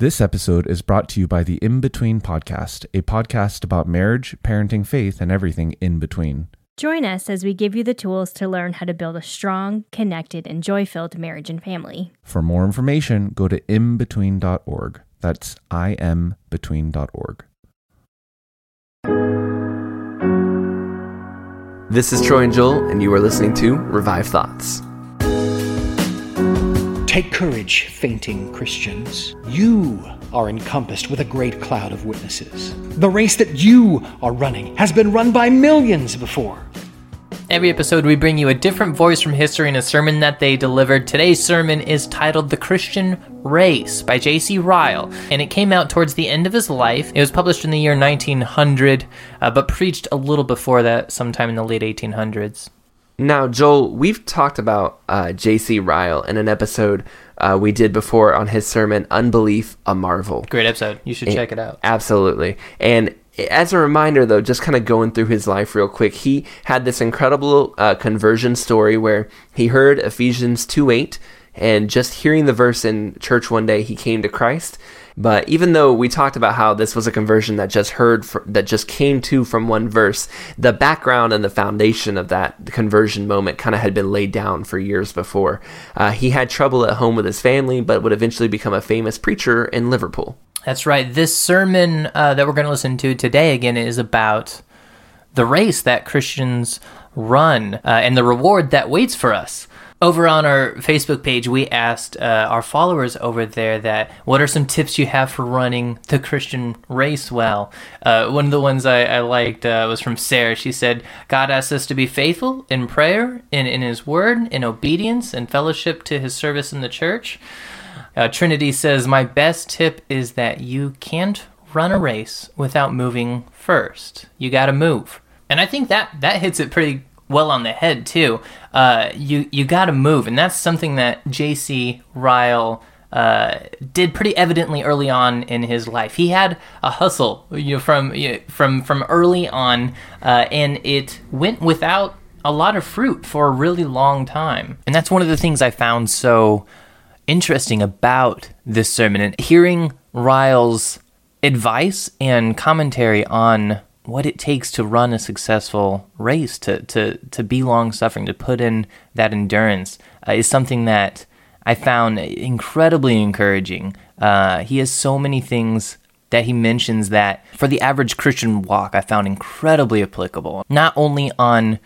This episode is brought to you by the In Between Podcast, a podcast about marriage, parenting, faith, and everything in between. Join us as we give you the tools to learn how to build a strong, connected, and joy filled marriage and family. For more information, go to inbetween.org. That's imbetween.org. This is Troy and Joel, and you are listening to Revived Thoughts. Take courage, fainting Christians. You are encompassed with a great cloud of witnesses. The race that you are running has been run by millions before. Every episode, we bring you a different voice from history and a sermon that they delivered. Today's sermon is titled The Christian Race by J.C. Ryle, and it came out towards the end of his life. It was published in the year 1900, uh, but preached a little before that, sometime in the late 1800s. Now, Joel, we've talked about uh, J.C. Ryle in an episode uh, we did before on his sermon, Unbelief, a Marvel. Great episode. You should check it out. Absolutely. And as a reminder, though, just kind of going through his life real quick, he had this incredible uh, conversion story where he heard Ephesians 2 8, and just hearing the verse in church one day, he came to Christ. But even though we talked about how this was a conversion that just heard that just came to from one verse, the background and the foundation of that conversion moment kind of had been laid down for years before. Uh, he had trouble at home with his family, but would eventually become a famous preacher in Liverpool. That's right. This sermon uh, that we're going to listen to today again is about the race that Christians run uh, and the reward that waits for us. Over on our Facebook page, we asked uh, our followers over there that what are some tips you have for running the Christian race well. Uh, one of the ones I, I liked uh, was from Sarah. She said, "God asks us to be faithful in prayer, in in His Word, in obedience, and fellowship to His service in the church." Uh, Trinity says, My best tip is that you can't run a race without moving first. You got to move. And I think that, that hits it pretty well on the head, too. Uh, you you got to move. And that's something that J.C. Ryle. Uh, did pretty evidently early on in his life. He had a hustle, you know, from you know, from from early on, uh, and it went without a lot of fruit for a really long time. And that's one of the things I found so interesting about this sermon and hearing Ryle's advice and commentary on what it takes to run a successful race, to to to be long suffering, to put in that endurance uh, is something that I found incredibly encouraging. Uh, he has so many things that he mentions that for the average Christian walk, I found incredibly applicable. Not only on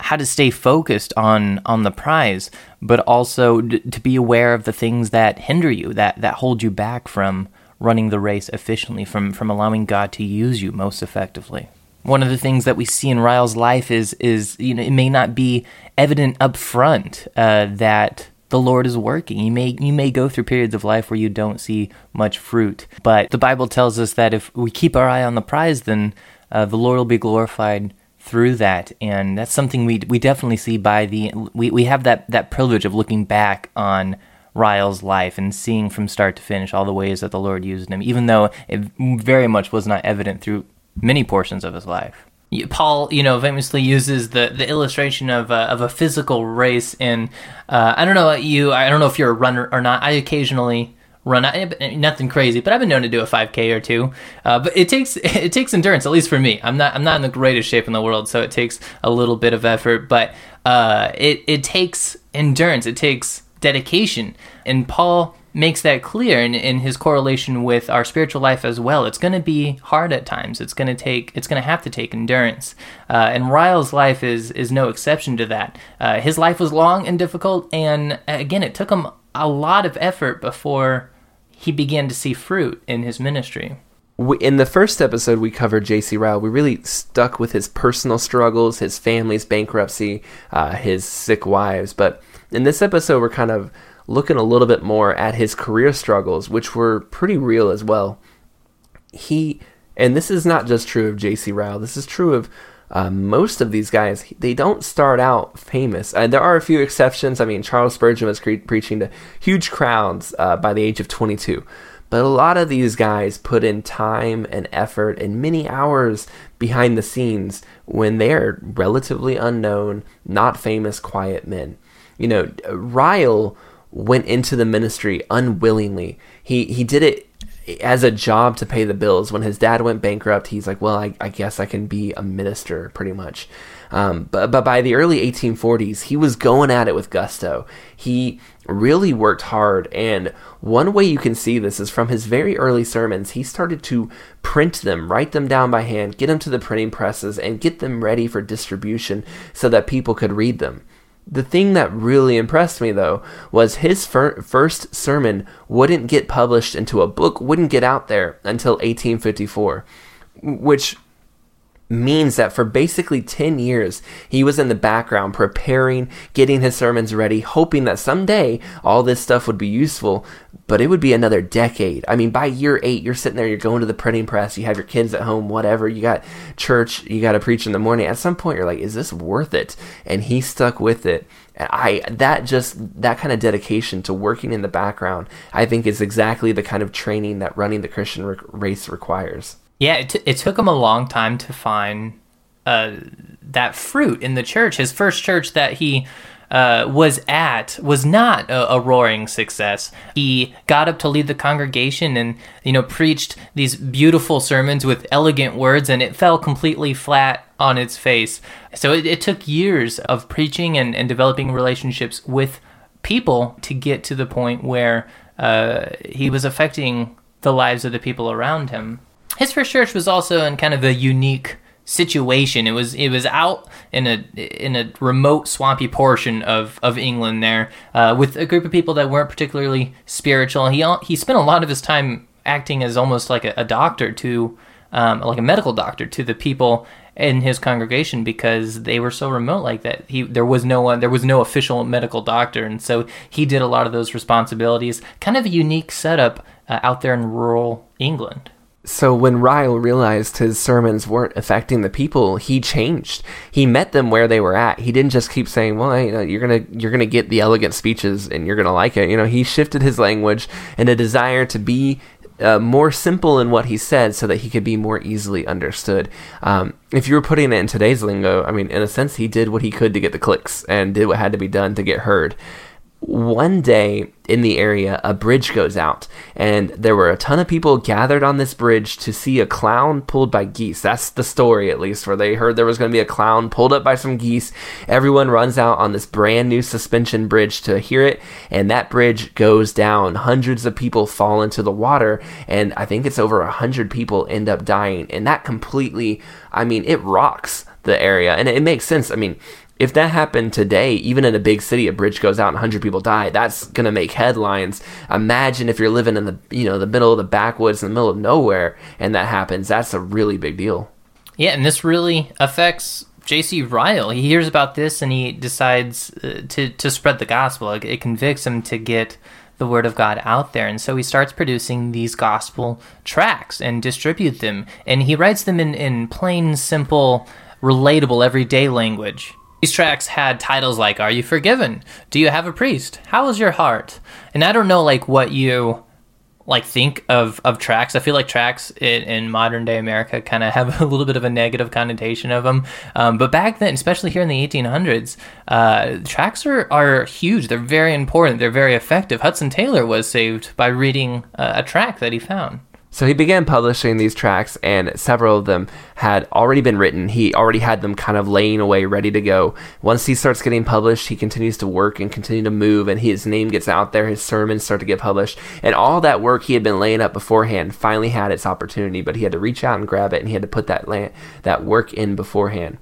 how to stay focused on on the prize, but also d- to be aware of the things that hinder you, that that hold you back from running the race efficiently, from from allowing God to use you most effectively. One of the things that we see in Ryle's life is is you know it may not be evident up front uh, that the Lord is working. You may you may go through periods of life where you don't see much fruit, but the Bible tells us that if we keep our eye on the prize, then uh, the Lord will be glorified through that and that's something we we definitely see by the we, we have that that privilege of looking back on Ryle's life and seeing from start to finish all the ways that the Lord used him even though it very much was not evident through many portions of his life Paul, you know, famously uses the, the illustration of a, of a physical race, and uh, I don't know about you. I don't know if you're a runner or not. I occasionally run nothing crazy but i've been known to do a 5k or two uh, but it takes it takes endurance at least for me i'm not i'm not in the greatest shape in the world so it takes a little bit of effort but uh, it it takes endurance it takes dedication and paul makes that clear in, in his correlation with our spiritual life as well it's going to be hard at times it's going to take it's going to have to take endurance uh, and ryle's life is is no exception to that uh, his life was long and difficult and again it took him a lot of effort before he began to see fruit in his ministry. In the first episode, we covered J.C. Ryle. We really stuck with his personal struggles, his family's bankruptcy, uh, his sick wives. But in this episode, we're kind of looking a little bit more at his career struggles, which were pretty real as well. He, and this is not just true of J.C. Ryle, this is true of uh, most of these guys they don't start out famous. Uh, there are a few exceptions. I mean, Charles Spurgeon was cre- preaching to huge crowds uh, by the age of 22. But a lot of these guys put in time and effort and many hours behind the scenes when they're relatively unknown, not famous, quiet men. You know, Ryle went into the ministry unwillingly. He he did it as a job to pay the bills. When his dad went bankrupt, he's like, well, I, I guess I can be a minister pretty much. Um, but, but by the early 1840s, he was going at it with gusto. He really worked hard. And one way you can see this is from his very early sermons, he started to print them, write them down by hand, get them to the printing presses, and get them ready for distribution so that people could read them. The thing that really impressed me, though, was his fir- first sermon wouldn't get published into a book, wouldn't get out there until 1854, which means that for basically 10 years, he was in the background preparing, getting his sermons ready, hoping that someday all this stuff would be useful, but it would be another decade. I mean, by year eight, you're sitting there, you're going to the printing press, you have your kids at home, whatever, you got church, you got to preach in the morning. At some point, you're like, is this worth it? And he stuck with it. And I, that just, that kind of dedication to working in the background, I think is exactly the kind of training that running the Christian race requires. Yeah, it, t- it took him a long time to find uh, that fruit in the church. His first church that he uh, was at was not a, a, roaring success. He got up to lead the congregation and you know preached these beautiful sermons with elegant words, and it fell completely flat on its face. So it, it took years of preaching and, and developing relationships with people to get to the point where uh, he was affecting the lives of the people around him his first church was also in kind of a unique situation. It was it was out in a in a remote swampy portion of, of England there uh, with a group of people that weren't particularly spiritual. He he spent a lot of his time acting as almost like a, a doctor to um, like a medical doctor to the people in his congregation because they were so remote like that. He there was no one there was no official medical doctor, and so he did a lot of those responsibilities. Kind of a unique setup uh, out there in rural England. So when Ryle realized his sermons weren't affecting the people, he changed. He met them where they were at. He didn't just keep saying, "Well, you know, you're gonna you're gonna get the elegant speeches and you're gonna like it." You know, he shifted his language and a desire to be uh, more simple in what he said so that he could be more easily understood. Um, if you were putting it in today's lingo, I mean, in a sense, he did what he could to get the clicks and did what had to be done to get heard one day in the area, a bridge goes out, and there were a ton of people gathered on this bridge to see a clown pulled by geese. That's the story, at least, where they heard there was going to be a clown pulled up by some geese. Everyone runs out on this brand new suspension bridge to hear it, and that bridge goes down. Hundreds of people fall into the water, and I think it's over a hundred people end up dying. And that completely, I mean, it rocks the area, and it makes sense. I mean, if that happened today, even in a big city, a bridge goes out and 100 people die, that's going to make headlines. Imagine if you're living in the, you know, the middle of the backwoods in the middle of nowhere and that happens. That's a really big deal. Yeah, and this really affects J.C. Ryle. He hears about this and he decides uh, to to spread the gospel. It, it convicts him to get the word of God out there. And so he starts producing these gospel tracts and distribute them. And he writes them in, in plain, simple, relatable, everyday language. These tracts had titles like Are You Forgiven? Do You Have a Priest? How is Your Heart? And I don't know like what you like think of of tracts. I feel like tracts in, in modern day America kind of have a little bit of a negative connotation of them. Um, but back then, especially here in the 1800s, uh, tracts are, are huge. They're very important. They're very effective. Hudson Taylor was saved by reading a, a tract that he found. So he began publishing these tracts, and several of them had already been written. He already had them kind of laying away, ready to go. Once he starts getting published, he continues to work and continue to move, and his name gets out there. His sermons start to get published, and all that work he had been laying up beforehand finally had its opportunity. But he had to reach out and grab it, and he had to put that that work in beforehand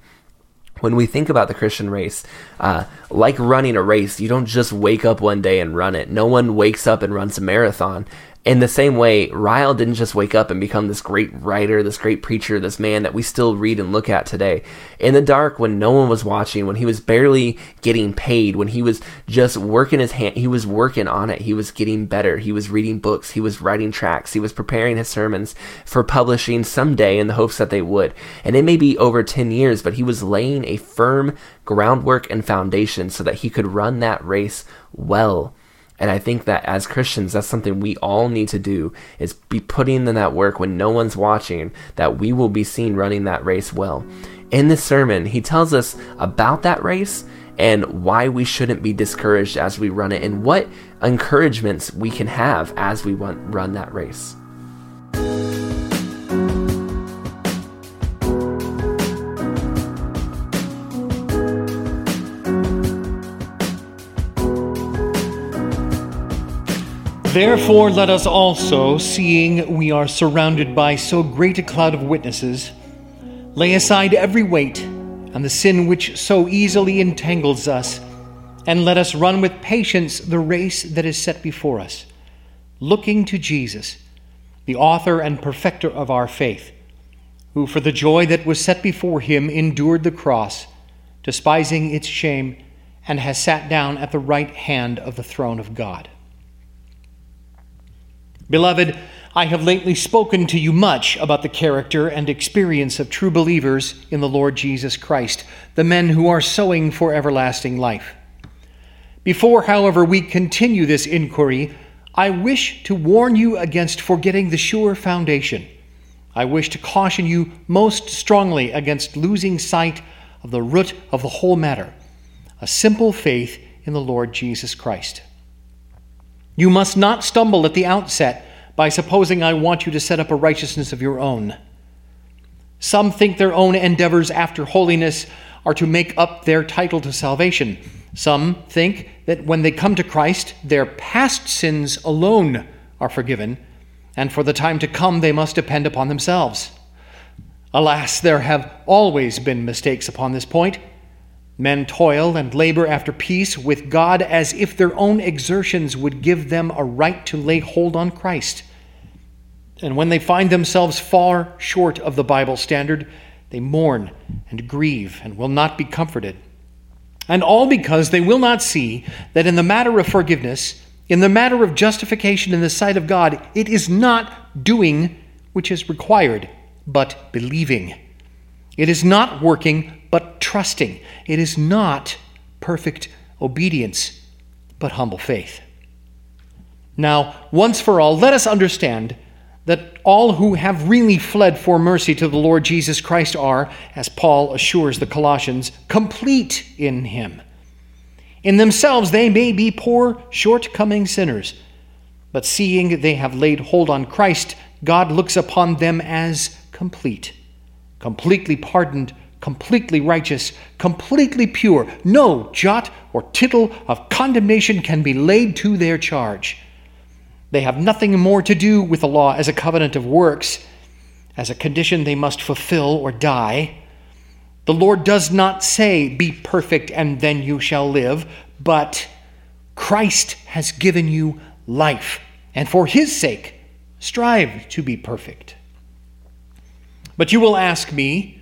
when we think about the Christian race, uh, like running a race, you don't just wake up one day and run it. No one wakes up and runs a marathon in the same way, Ryle didn't just wake up and become this great writer, this great preacher, this man that we still read and look at today. In the dark, when no one was watching, when he was barely getting paid, when he was just working his hand, he was working on it. He was getting better. He was reading books. He was writing tracts. He was preparing his sermons for publishing someday in the hopes that they would. And it may be over 10 years, but he was laying a firm groundwork and foundation so that he could run that race well and I think that as Christians, that's something we all need to do is be putting in that work when no one's watching, that we will be seen running that race well. In this sermon, he tells us about that race and why we shouldn't be discouraged as we run it and what encouragements we can have as we run that race. Therefore, let us also, seeing we are surrounded by so great a cloud of witnesses, lay aside every weight and the sin which so easily entangles us, and let us run with patience the race that is set before us, looking to Jesus, the author and perfecter of our faith, who for the joy that was set before him endured the cross, despising its shame, and has sat down at the right hand of the throne of God. Beloved, I have lately spoken to you much about the character and experience of true believers in the Lord Jesus Christ, the men who are sowing for everlasting life. Before, however, we continue this inquiry, I wish to warn you against forgetting the sure foundation. I wish to caution you most strongly against losing sight of the root of the whole matter a simple faith in the Lord Jesus Christ. You must not stumble at the outset by supposing I want you to set up a righteousness of your own. Some think their own endeavors after holiness are to make up their title to salvation. Some think that when they come to Christ, their past sins alone are forgiven, and for the time to come they must depend upon themselves. Alas, there have always been mistakes upon this point. Men toil and labor after peace with God as if their own exertions would give them a right to lay hold on Christ. And when they find themselves far short of the Bible standard, they mourn and grieve and will not be comforted. And all because they will not see that in the matter of forgiveness, in the matter of justification in the sight of God, it is not doing which is required, but believing. It is not working but trusting. It is not perfect obedience, but humble faith. Now, once for all, let us understand that all who have really fled for mercy to the Lord Jesus Christ are, as Paul assures the Colossians, complete in him. In themselves, they may be poor, shortcoming sinners, but seeing they have laid hold on Christ, God looks upon them as complete, completely pardoned completely righteous, completely pure. No jot or tittle of condemnation can be laid to their charge. They have nothing more to do with the law as a covenant of works, as a condition they must fulfill or die. The Lord does not say, Be perfect and then you shall live, but Christ has given you life, and for his sake, strive to be perfect. But you will ask me,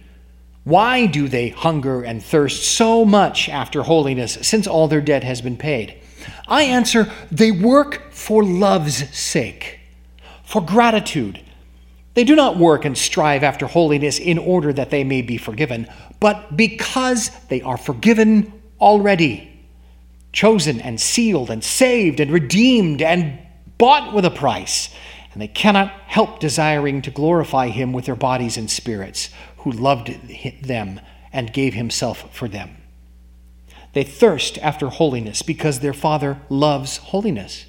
why do they hunger and thirst so much after holiness, since all their debt has been paid? I answer, they work for love's sake, for gratitude. They do not work and strive after holiness in order that they may be forgiven, but because they are forgiven already, chosen and sealed and saved and redeemed and bought with a price and they cannot help desiring to glorify him with their bodies and spirits, who loved them and gave himself for them. They thirst after holiness because their Father loves holiness.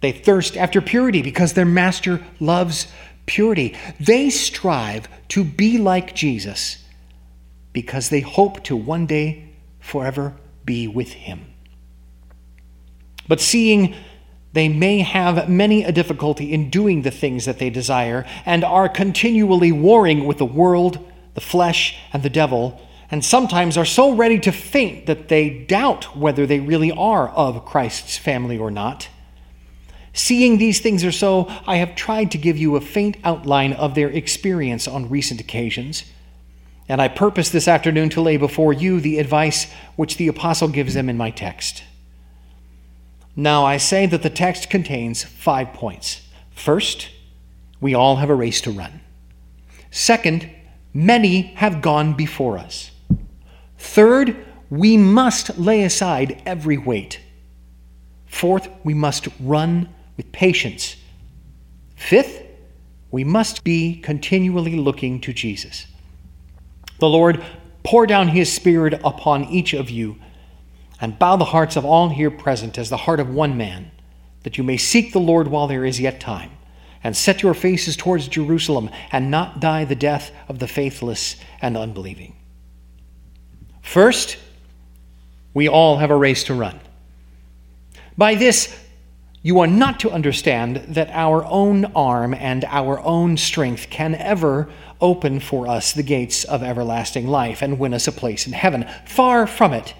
They thirst after purity because their Master loves purity. They strive to be like Jesus because they hope to one day forever be with him. But seeing they may have many a difficulty in doing the things that they desire and are continually warring with the world, the flesh, and the devil, and sometimes are so ready to faint that they doubt whether they really are of Christ's family or not. Seeing these things are so, I have tried to give you a faint outline of their experience on recent occasions. And I purpose this afternoon to lay before you the advice which the apostle gives them in my text. Now, I say that the text contains five points. First, we all have a race to run. Second, many have gone before us. Third, we must lay aside every weight. Fourth, we must run with patience. Fifth, we must be continually looking to Jesus. The Lord pour down his Spirit upon each of you and bow the hearts of all here present as the heart of one man, that you may seek the Lord while there is yet time, and set your faces towards Jerusalem, and not die the death of the faithless and unbelieving. First, we all have a race to run. By this, you are not to understand that our own arm and our own strength can ever open for us the gates of everlasting life and win us a place in heaven. Far from it.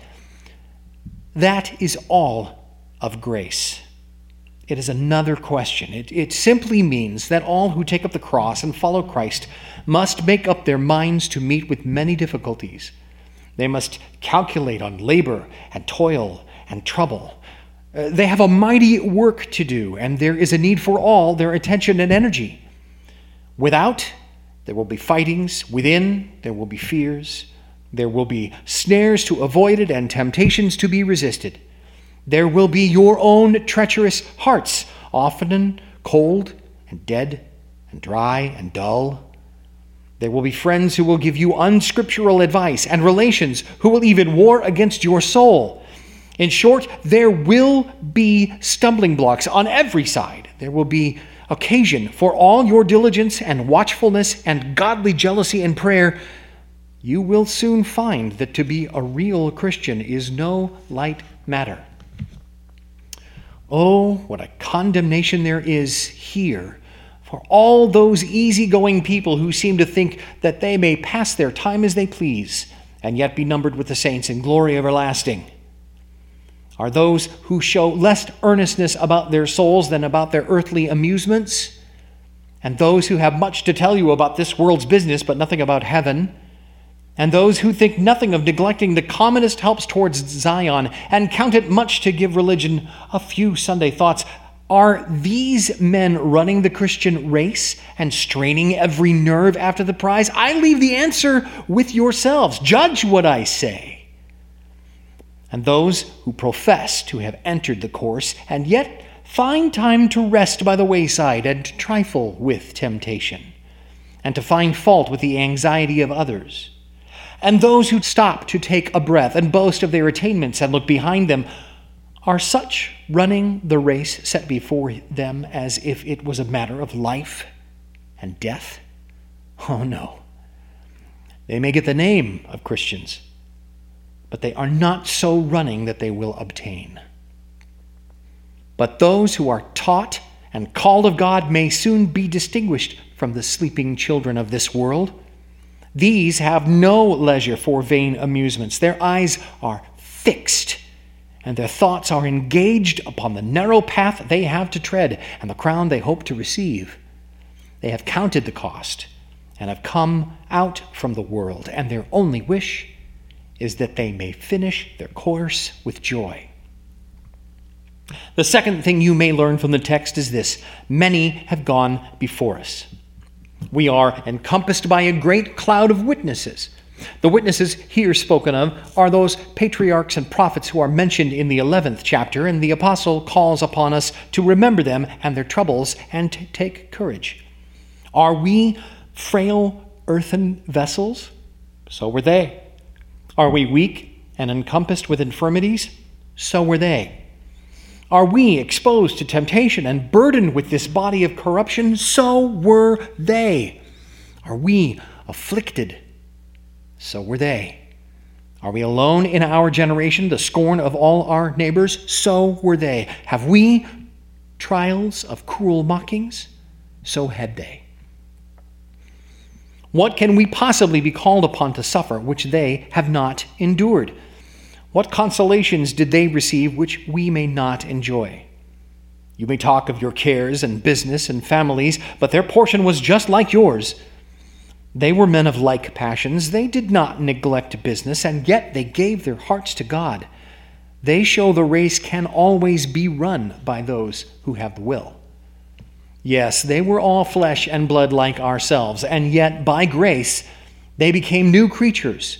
That is all of grace. It is another question. It, it simply means that all who take up the cross and follow Christ must make up their minds to meet with many difficulties. They must calculate on labor and toil and trouble. Uh, they have a mighty work to do, and there is a need for all their attention and energy. Without, there will be fightings. Within, there will be fears. There will be snares to avoid it and temptations to be resisted. There will be your own treacherous hearts, often cold and dead and dry and dull. There will be friends who will give you unscriptural advice and relations who will even war against your soul. In short, there will be stumbling blocks on every side. There will be occasion for all your diligence and watchfulness and godly jealousy and prayer. You will soon find that to be a real Christian is no light matter. Oh, what a condemnation there is here for all those easygoing people who seem to think that they may pass their time as they please and yet be numbered with the saints in glory everlasting. Are those who show less earnestness about their souls than about their earthly amusements? And those who have much to tell you about this world's business but nothing about heaven? And those who think nothing of neglecting the commonest helps towards Zion and count it much to give religion a few Sunday thoughts. Are these men running the Christian race and straining every nerve after the prize? I leave the answer with yourselves. Judge what I say. And those who profess to have entered the course and yet find time to rest by the wayside and to trifle with temptation and to find fault with the anxiety of others and those who stop to take a breath and boast of their attainments and look behind them are such running the race set before them as if it was a matter of life and death? Oh no. They may get the name of Christians, but they are not so running that they will obtain. But those who are taught and called of God may soon be distinguished from the sleeping children of this world. These have no leisure for vain amusements. Their eyes are fixed, and their thoughts are engaged upon the narrow path they have to tread and the crown they hope to receive. They have counted the cost and have come out from the world, and their only wish is that they may finish their course with joy. The second thing you may learn from the text is this many have gone before us. We are encompassed by a great cloud of witnesses. The witnesses here spoken of are those patriarchs and prophets who are mentioned in the 11th chapter, and the apostle calls upon us to remember them and their troubles and to take courage. Are we frail earthen vessels? So were they. Are we weak and encompassed with infirmities? So were they. Are we exposed to temptation and burdened with this body of corruption? So were they. Are we afflicted? So were they. Are we alone in our generation, the scorn of all our neighbors? So were they. Have we trials of cruel mockings? So had they. What can we possibly be called upon to suffer which they have not endured? What consolations did they receive which we may not enjoy? You may talk of your cares and business and families, but their portion was just like yours. They were men of like passions. They did not neglect business, and yet they gave their hearts to God. They show the race can always be run by those who have the will. Yes, they were all flesh and blood like ourselves, and yet by grace they became new creatures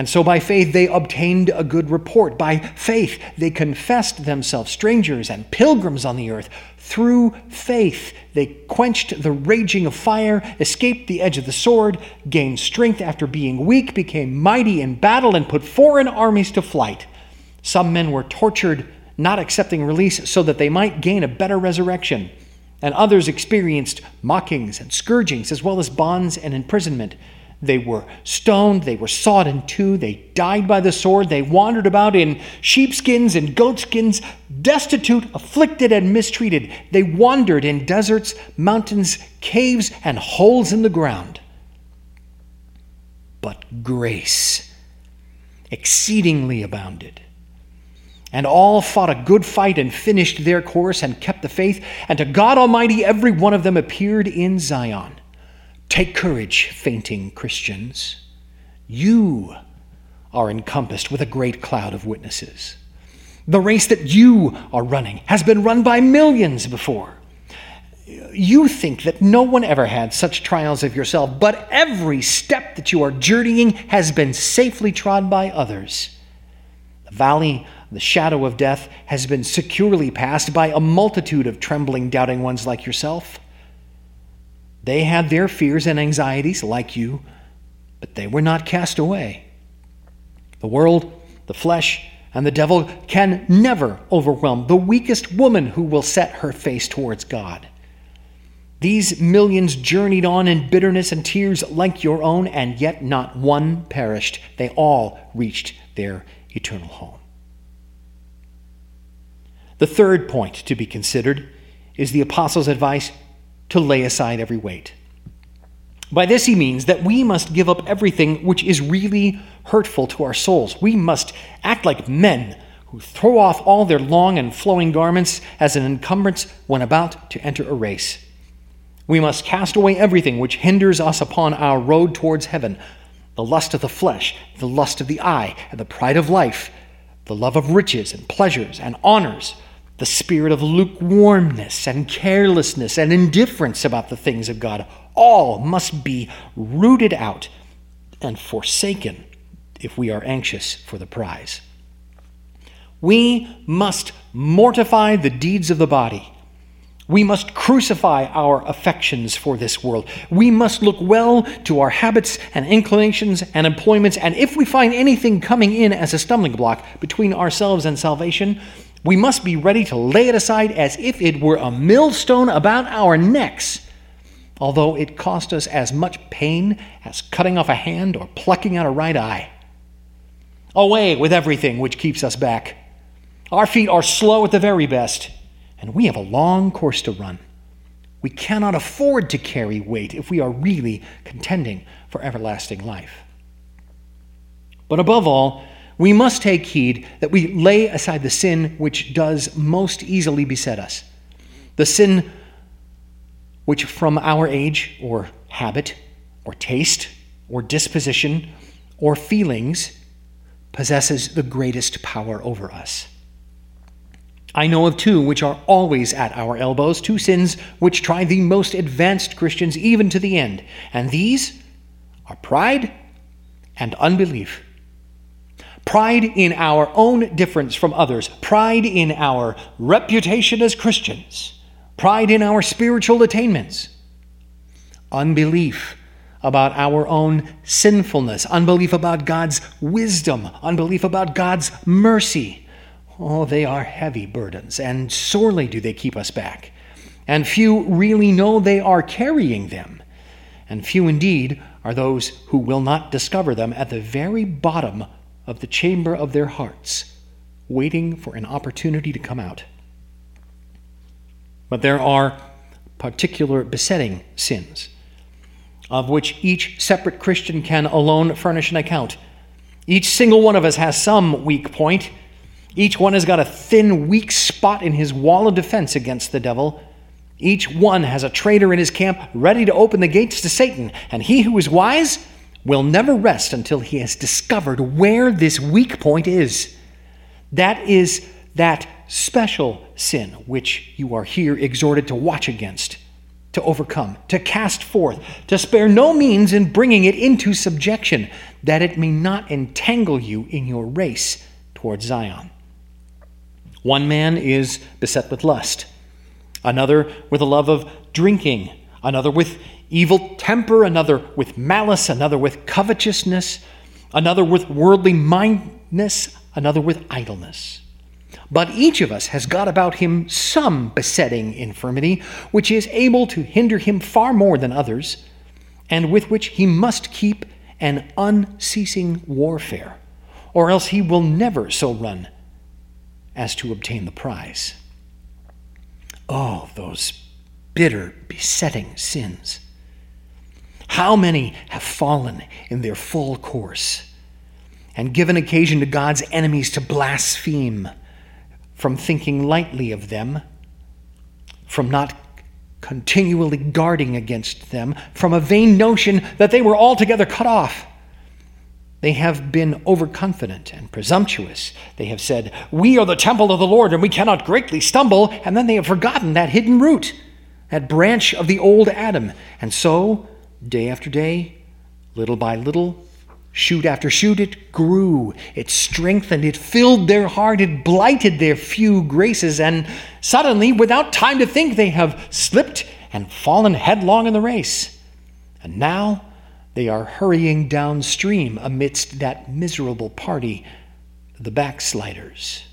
and so by faith they obtained a good report. By faith they confessed themselves strangers and pilgrims on the earth. Through faith they quenched the raging of fire, escaped the edge of the sword, gained strength after being weak, became mighty in battle, and put foreign armies to flight. Some men were tortured, not accepting release, so that they might gain a better resurrection. and others experienced mockings and scourgings, as well as bonds and imprisonment. They were stoned, they were sawed in two, they died by the sword, they wandered about in sheepskins and goatskins, destitute, afflicted, and mistreated. They wandered in deserts, mountains, caves, and holes in the ground. But grace exceedingly abounded. And all fought a good fight and finished their course and kept the faith. And to God Almighty, every one of them appeared in Zion. Take courage, fainting Christians. You are encompassed with a great cloud of witnesses. The race that you are running has been run by millions before. You think that no one ever had such trials of yourself, but every step that you are journeying has been safely trod by others. The valley, the shadow of death, has been securely passed by a multitude of trembling, doubting ones like yourself. They had their fears and anxieties like you, but they were not cast away. The world, the flesh, and the devil can never overwhelm the weakest woman who will set her face towards God. These millions journeyed on in bitterness and tears like your own, and yet not one perished. They all reached their eternal home. The third point to be considered is the apostles' advice to lay aside every weight. By this he means that we must give up everything which is really hurtful to our souls. We must act like men who throw off all their long and flowing garments as an encumbrance when about to enter a race. We must cast away everything which hinders us upon our road towards heaven the lust of the flesh, the lust of the eye, and the pride of life, the love of riches and pleasures and honors the spirit of lukewarmness and carelessness and indifference about the things of God. All must be rooted out and forsaken if we are anxious for the prize. We must mortify the deeds of the body. We must crucify our affections for this world. We must look well to our habits and inclinations and employments, and if we find anything coming in as a stumbling block between ourselves and salvation, we must be ready to lay it aside as if it were a millstone about our necks, although it cost us as much pain as cutting off a hand or plucking out a right eye. Away with everything which keeps us back. Our feet are slow at the very best, and we have a long course to run. We cannot afford to carry weight if we are really contending for everlasting life. But above all, we must take heed that we lay aside the sin which does most easily beset us. The sin which, from our age or habit or taste or disposition or feelings, possesses the greatest power over us. I know of two which are always at our elbows, two sins which try the most advanced Christians even to the end, and these are pride and unbelief. Pride in our own difference from others, pride in our reputation as Christians, pride in our spiritual attainments, unbelief about our own sinfulness, unbelief about God's wisdom, unbelief about God's mercy. Oh, they are heavy burdens, and sorely do they keep us back. And few really know they are carrying them. And few indeed are those who will not discover them at the very bottom of the chamber of their hearts, waiting for an opportunity to come out. But there are particular besetting sins, of which each separate Christian can alone furnish an account. Each single one of us has some weak point. Each one has got a thin, weak spot in his wall of defense against the devil. Each one has a traitor in his camp ready to open the gates to Satan, and he who is wise will never rest until he has discovered where this weak point is. That is that special sin which you are here exhorted to watch against, to overcome, to cast forth, to spare no means in bringing it into subjection, that it may not entangle you in your race towards Zion. One man is beset with lust, another with a love of drinking, another with evil temper, another with malice, another with covetousness, another with worldly mindedness, another with idleness. But each of us has got about him some besetting infirmity, which is able to hinder him far more than others, and with which he must keep an unceasing warfare, or else he will never so run as to obtain the prize. Oh, those bitter, besetting sins. How many have fallen in their full course and given occasion to God's enemies to blaspheme from thinking lightly of them, from not continually guarding against them, from a vain notion that they were altogether cut off. They have been overconfident and presumptuous. They have said, We are the temple of the Lord and we cannot greatly stumble. And then they have forgotten that hidden root, that branch of the old Adam. And so, day after day, little by little, shoot after shoot, it grew, it strengthened, it filled their heart, it blighted their few graces. And suddenly, without time to think, they have slipped and fallen headlong in the race. And now, they are hurrying downstream amidst that miserable party, the backsliders.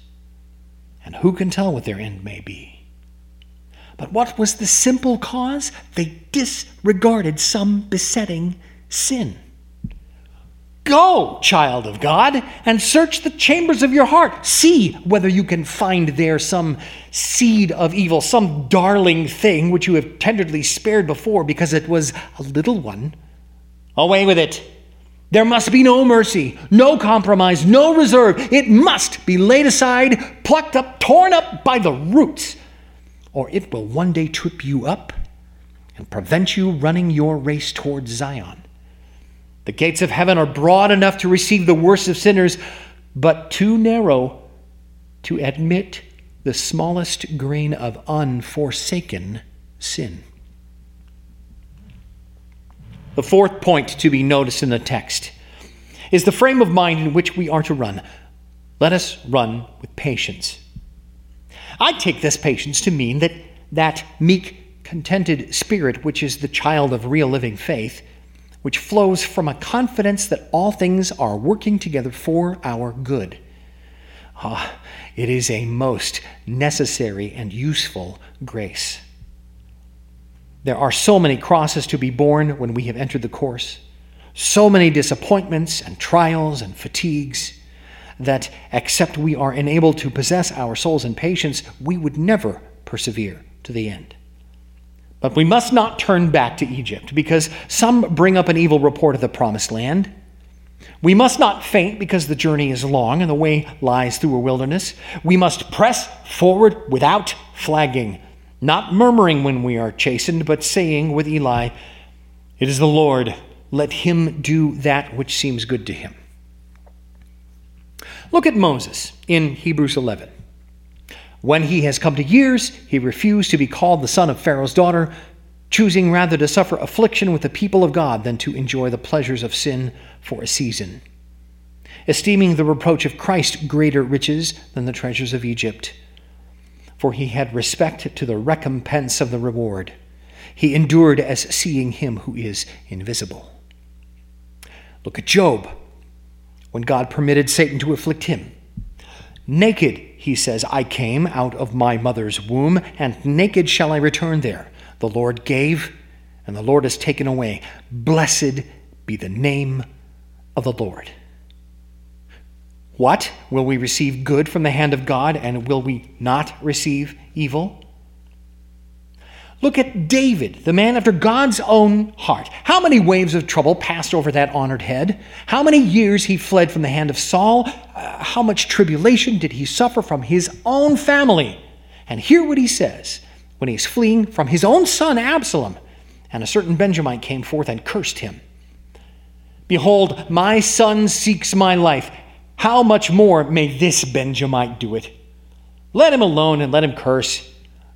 And who can tell what their end may be? But what was the simple cause? They disregarded some besetting sin. Go, child of God, and search the chambers of your heart. See whether you can find there some seed of evil, some darling thing which you have tenderly spared before because it was a little one Away with it. There must be no mercy, no compromise, no reserve. It must be laid aside, plucked up, torn up by the roots, or it will one day trip you up and prevent you running your race towards Zion. The gates of heaven are broad enough to receive the worst of sinners, but too narrow to admit the smallest grain of unforsaken sin. The fourth point to be noticed in the text is the frame of mind in which we are to run. Let us run with patience. I take this patience to mean that that meek, contented spirit, which is the child of real living faith, which flows from a confidence that all things are working together for our good. Ah, it is a most necessary and useful grace. There are so many crosses to be borne when we have entered the course, so many disappointments and trials and fatigues, that except we are enabled to possess our souls in patience, we would never persevere to the end. But we must not turn back to Egypt, because some bring up an evil report of the promised land. We must not faint because the journey is long and the way lies through a wilderness. We must press forward without flagging not murmuring when we are chastened, but saying with Eli, It is the Lord, let him do that which seems good to him. Look at Moses in Hebrews 11. When he has come to years, he refused to be called the son of Pharaoh's daughter, choosing rather to suffer affliction with the people of God than to enjoy the pleasures of sin for a season, esteeming the reproach of Christ greater riches than the treasures of Egypt for he had respect to the recompense of the reward. He endured as seeing him who is invisible. Look at Job, when God permitted Satan to afflict him. Naked, he says, I came out of my mother's womb, and naked shall I return there. The Lord gave, and the Lord has taken away. Blessed be the name of the Lord. What? Will we receive good from the hand of God and will we not receive evil? Look at David, the man after God's own heart. How many waves of trouble passed over that honored head? How many years he fled from the hand of Saul? Uh, how much tribulation did he suffer from his own family? And hear what he says when he's fleeing from his own son Absalom. And a certain Benjamite came forth and cursed him. Behold, my son seeks my life. How much more may this Benjamite do it? Let him alone and let him curse.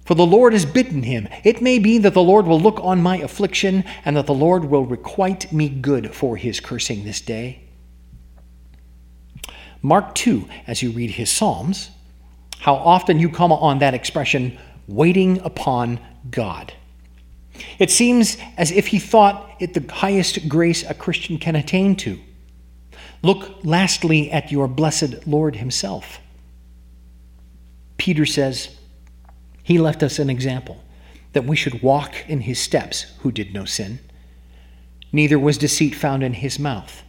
For the Lord has bidden him. It may be that the Lord will look on my affliction, and that the Lord will requite me good for his cursing this day. Mark 2, as you read his Psalms, how often you come on that expression, waiting upon God. It seems as if he thought it the highest grace a Christian can attain to. Look lastly at your blessed Lord Himself. Peter says, He left us an example that we should walk in his steps, who did no sin. Neither was deceit found in his mouth.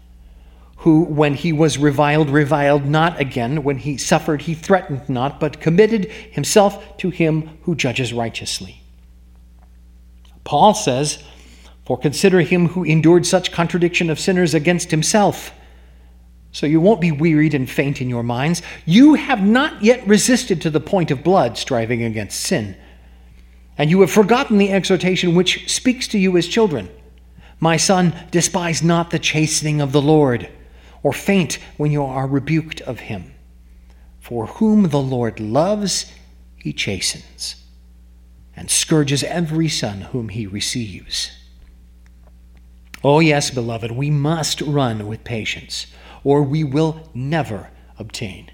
Who, when he was reviled, reviled not again. When he suffered, he threatened not, but committed himself to him who judges righteously. Paul says, For consider him who endured such contradiction of sinners against himself. So you won't be wearied and faint in your minds. You have not yet resisted to the point of blood, striving against sin. And you have forgotten the exhortation which speaks to you as children. My son, despise not the chastening of the Lord, or faint when you are rebuked of him. For whom the Lord loves, he chastens, and scourges every son whom he receives. Oh, yes, beloved, we must run with patience, or we will never obtain.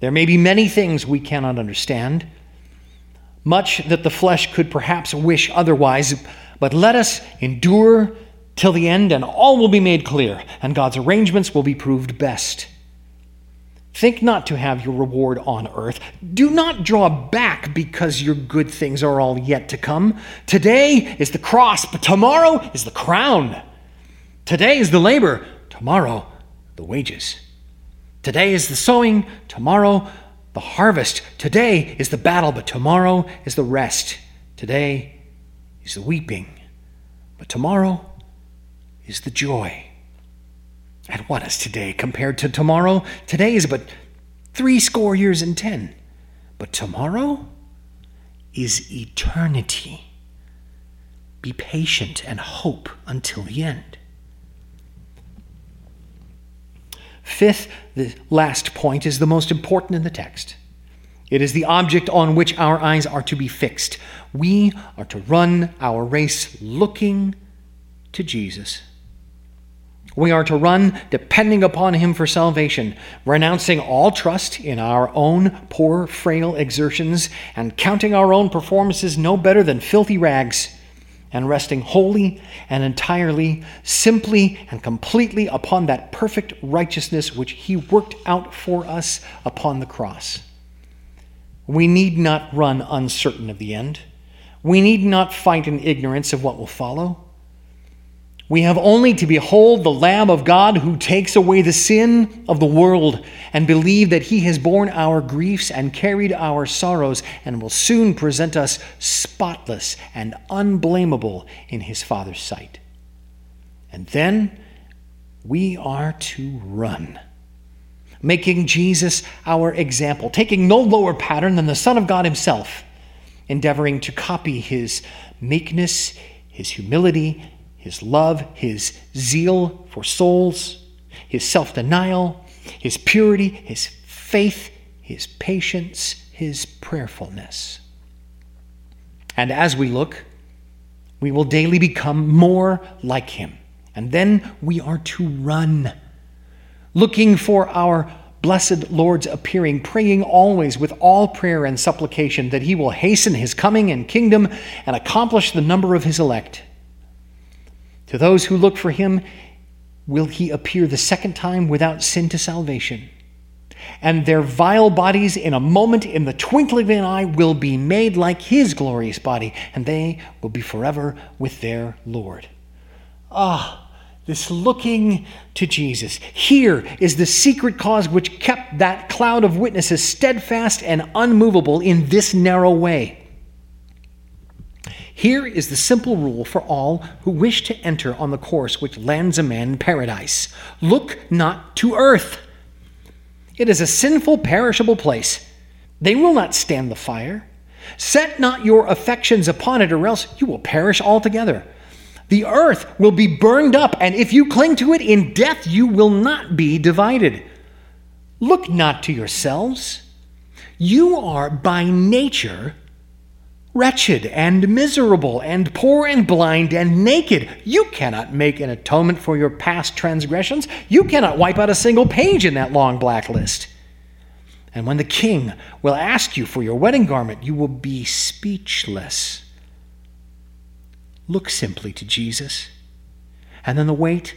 There may be many things we cannot understand much that the flesh could perhaps wish otherwise, but let us endure till the end, and all will be made clear, and God's arrangements will be proved best. Think not to have your reward on earth. Do not draw back because your good things are all yet to come. Today is the cross, but tomorrow is the crown. Today is the labor, tomorrow the wages. Today is the sowing, tomorrow the harvest. Today is the battle, but tomorrow is the rest. Today is the weeping, but tomorrow is the joy. And what is today compared to tomorrow? Today is but three score years and ten, but tomorrow is eternity. Be patient and hope until the end. Fifth, the last point is the most important in the text. It is the object on which our eyes are to be fixed. We are to run our race looking to Jesus. We are to run depending upon Him for salvation, renouncing all trust in our own poor, frail exertions, and counting our own performances no better than filthy rags and resting wholly and entirely, simply and completely upon that perfect righteousness which He worked out for us upon the cross. We need not run uncertain of the end. We need not fight in ignorance of what will follow. We have only to behold the Lamb of God who takes away the sin of the world and believe that he has borne our griefs and carried our sorrows and will soon present us spotless and unblameable in his Father's sight. And then we are to run, making Jesus our example, taking no lower pattern than the Son of God himself, endeavoring to copy his meekness, his humility, his love, his zeal for souls, his self denial, his purity, his faith, his patience, his prayerfulness. And as we look, we will daily become more like him. And then we are to run, looking for our blessed Lord's appearing, praying always with all prayer and supplication that he will hasten his coming and kingdom and accomplish the number of his elect. To those who look for him, will he appear the second time without sin to salvation. And their vile bodies, in a moment, in the twinkling of an eye, will be made like his glorious body, and they will be forever with their Lord. Ah, this looking to Jesus. Here is the secret cause which kept that cloud of witnesses steadfast and unmovable in this narrow way. Here is the simple rule for all who wish to enter on the course which lands a man in paradise look not to earth. It is a sinful, perishable place. They will not stand the fire. Set not your affections upon it, or else you will perish altogether. The earth will be burned up, and if you cling to it in death, you will not be divided. Look not to yourselves. You are by nature wretched and miserable and poor and blind and naked. You cannot make an atonement for your past transgressions. You cannot wipe out a single page in that long black list. And when the king will ask you for your wedding garment, you will be speechless. Look simply to Jesus, and then the weight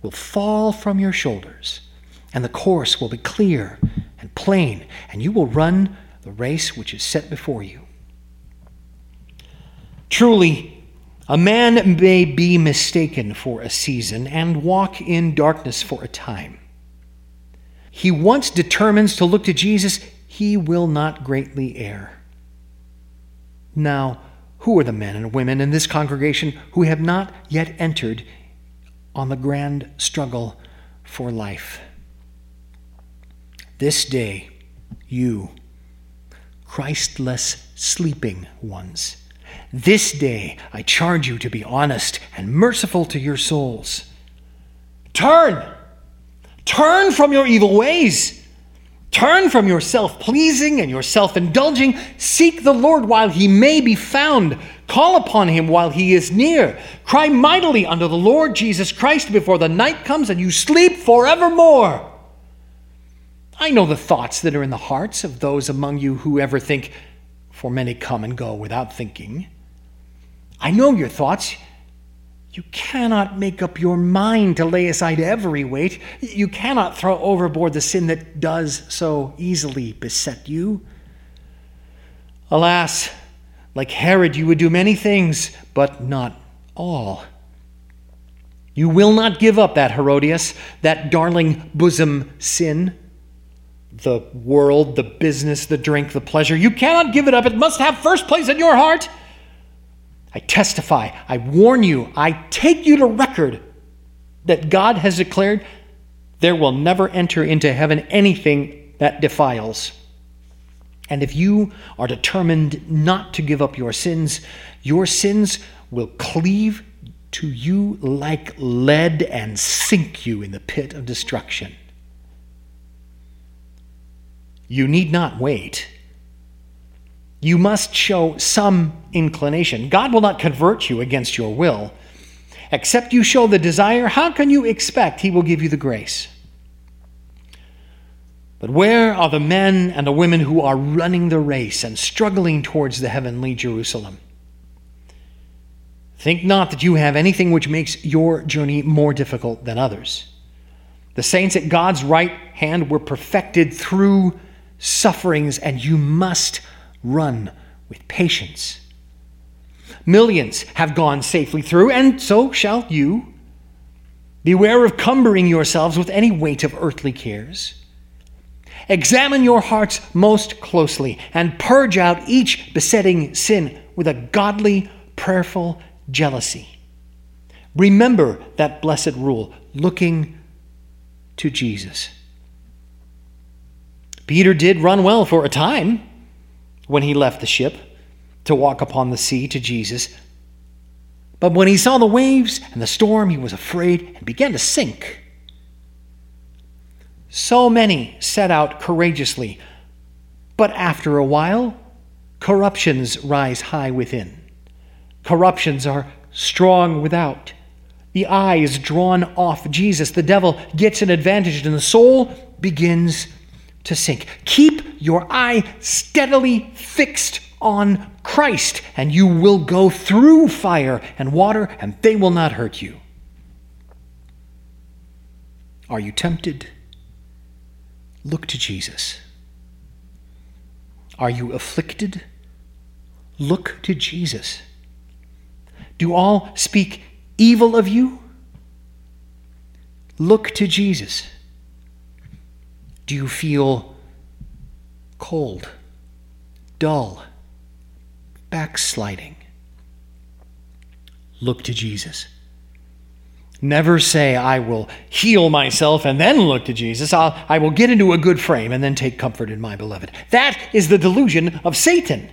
will fall from your shoulders, and the course will be clear and plain, and you will run the race which is set before you. Truly, a man may be mistaken for a season and walk in darkness for a time. He once determines to look to Jesus, he will not greatly err. Now, who are the men and women in this congregation who have not yet entered on the grand struggle for life? This day, you, Christless sleeping ones, this day I charge you to be honest and merciful to your souls. Turn! Turn from your evil ways. Turn from your self pleasing and your self indulging. Seek the Lord while he may be found. Call upon him while he is near. Cry mightily unto the Lord Jesus Christ before the night comes and you sleep forevermore. I know the thoughts that are in the hearts of those among you who ever think, for many come and go without thinking. I know your thoughts. You cannot make up your mind to lay aside every weight. You cannot throw overboard the sin that does so easily beset you. Alas, like Herod, you would do many things, but not all. You will not give up that Herodias, that darling bosom sin. The world, the business, the drink, the pleasure. You cannot give it up. It must have first place in your heart. I testify, I warn you, I take you to record that God has declared there will never enter into heaven anything that defiles. And if you are determined not to give up your sins, your sins will cleave to you like lead and sink you in the pit of destruction. You need not wait you must show some inclination. God will not convert you against your will. Except you show the desire, how can you expect He will give you the grace? But where are the men and the women who are running the race and struggling towards the heavenly Jerusalem? Think not that you have anything which makes your journey more difficult than others. The saints at God's right hand were perfected through sufferings, and you must run with patience. Millions have gone safely through, and so shall you. Beware of cumbering yourselves with any weight of earthly cares. Examine your hearts most closely and purge out each besetting sin with a godly, prayerful jealousy. Remember that blessed rule looking to Jesus. Peter did run well for a time when he left the ship to walk upon the sea to Jesus. But when he saw the waves and the storm, he was afraid and began to sink. So many set out courageously, but after a while, corruptions rise high within. Corruptions are strong without. The eye is drawn off Jesus. The devil gets an advantage, and the soul begins to sink. Keep your eye steadily fixed on Christ, and you will go through fire and water, and they will not hurt you. Are you tempted? Look to Jesus. Are you afflicted? Look to Jesus. Do all speak evil of you? Look to Jesus. Do you feel cold, dull, backsliding? Look to Jesus. Never say, I will heal myself and then look to Jesus. I'll, I will get into a good frame and then take comfort in my beloved. That is the delusion of Satan.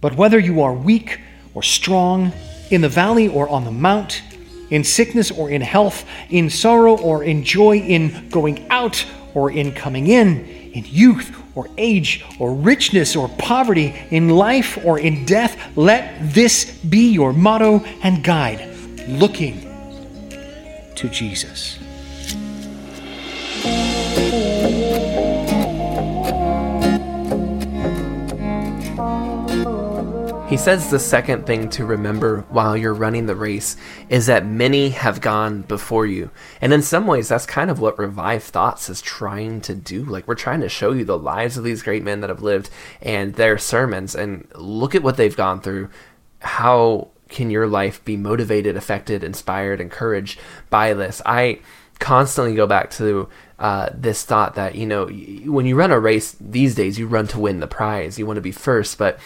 But whether you are weak or strong, in the valley or on the mount, in sickness or in health, in sorrow or in joy, in going out or in coming in, in youth or age or richness or poverty, in life or in death. Let this be your motto and guide, looking to Jesus. He says the second thing to remember while you're running the race is that many have gone before you. And in some ways, that's kind of what Revived Thoughts is trying to do. Like, we're trying to show you the lives of these great men that have lived and their sermons, and look at what they've gone through. How can your life be motivated, affected, inspired, encouraged by this? I constantly go back to uh, this thought that, you know, when you run a race these days, you run to win the prize, you want to be first, but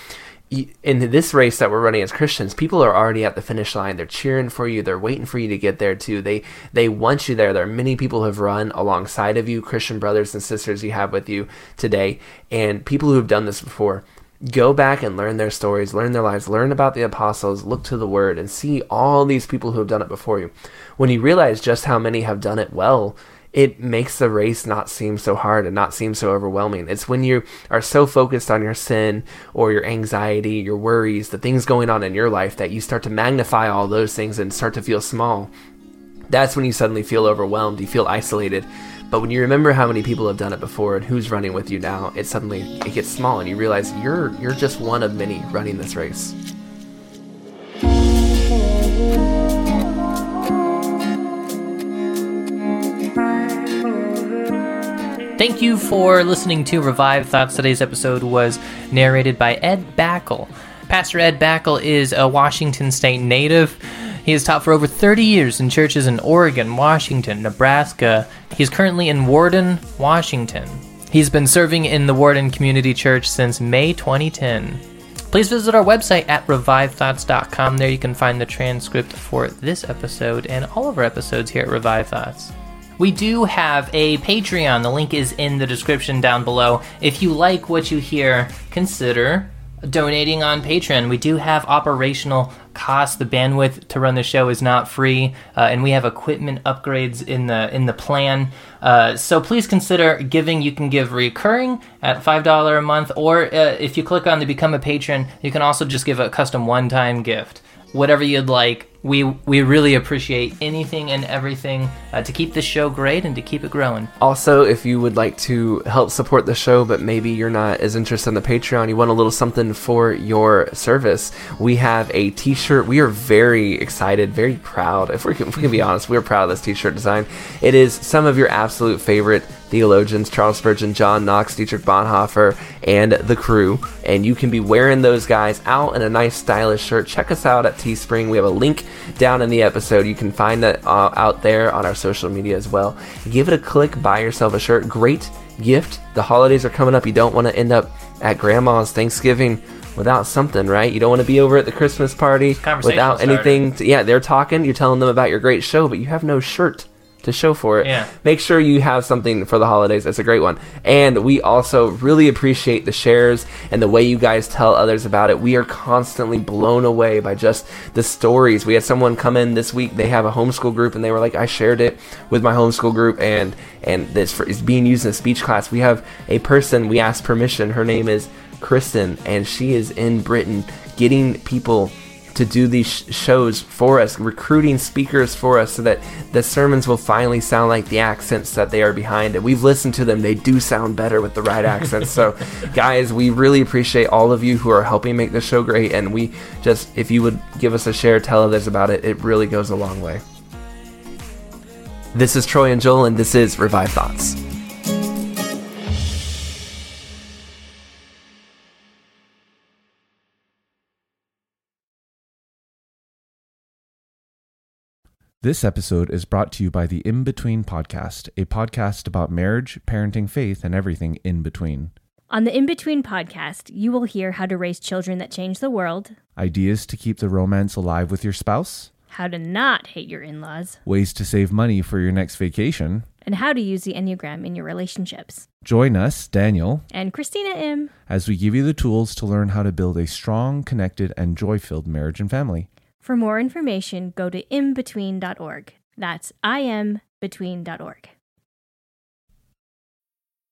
in this race that we're running as Christians, people are already at the finish line. They're cheering for you. They're waiting for you to get there too. They they want you there. There are many people who have run alongside of you, Christian brothers and sisters you have with you today, and people who have done this before. Go back and learn their stories, learn their lives, learn about the apostles, look to the word, and see all these people who have done it before you. When you realize just how many have done it well, it makes the race not seem so hard and not seem so overwhelming. It's when you are so focused on your sin or your anxiety, your worries, the things going on in your life that you start to magnify all those things and start to feel small. That's when you suddenly feel overwhelmed, you feel isolated. But when you remember how many people have done it before and who's running with you now, it suddenly it gets small and you realize you're you're just one of many running this race. Thank you for listening to Revived Thoughts. Today's episode was narrated by Ed Backell. Pastor Ed Backell is a Washington State native. He has taught for over 30 years in churches in Oregon, Washington, Nebraska. He's currently in Warden, Washington. He's been serving in the Warden Community Church since May 2010. Please visit our website at revivethoughts.com. There you can find the transcript for this episode and all of our episodes here at Revived Thoughts. We do have a Patreon. The link is in the description down below. If you like what you hear, consider donating on Patreon. We do have operational costs. The bandwidth to run the show is not free, uh, and we have equipment upgrades in the in the plan. Uh, so please consider giving. You can give recurring at five dollar a month, or uh, if you click on the become a patron, you can also just give a custom one time gift. Whatever you'd like we we really appreciate anything and everything uh, to keep this show great and to keep it growing. Also, if you would like to help support the show, but maybe you're not as interested in the Patreon, you want a little something for your service, we have a T-shirt. We are very excited, very proud. If we can, if we can be honest, we're proud of this T-shirt design. It is some of your absolute favorite theologians Charles Spurgeon, John Knox, Dietrich Bonhoeffer, and the crew. And you can be wearing those guys out in a nice, stylish shirt. Check us out at Teespring. We have a link down in the episode. You can find that uh, out there on our social media as well. Give it a click, buy yourself a shirt. Great gift. The holidays are coming up. You don't want to end up at grandma's Thanksgiving without something, right? You don't want to be over at the Christmas party without anything. To, yeah, they're talking. You're telling them about your great show, but you have no shirt to show for it. Yeah. Make sure you have something for the holidays. That's a great one. And we also really appreciate the shares and the way you guys tell others about it. We are constantly blown away by just the stories. We had someone come in this week. They have a homeschool group and they were like, I shared it with my homeschool group and and this for, is being used in a speech class. We have a person, we asked permission. Her name is Kristen and she is in Britain getting people to do these shows for us, recruiting speakers for us so that the sermons will finally sound like the accents that they are behind. And we've listened to them, they do sound better with the right accents. so, guys, we really appreciate all of you who are helping make the show great. And we just, if you would give us a share, tell others about it, it really goes a long way. This is Troy and Joel, and this is Revived Thoughts. This episode is brought to you by the In Between Podcast, a podcast about marriage, parenting, faith, and everything in between. On the In Between podcast, you will hear how to raise children that change the world, Ideas to keep the romance alive with your spouse, how to not hate your in laws, ways to save money for your next vacation. and how to use the Enneagram in your relationships. Join us, Daniel, And Christina M. as we give you the tools to learn how to build a strong, connected, and joy filled marriage and family. For more information, go to inbetween.org. That's inbetween.org.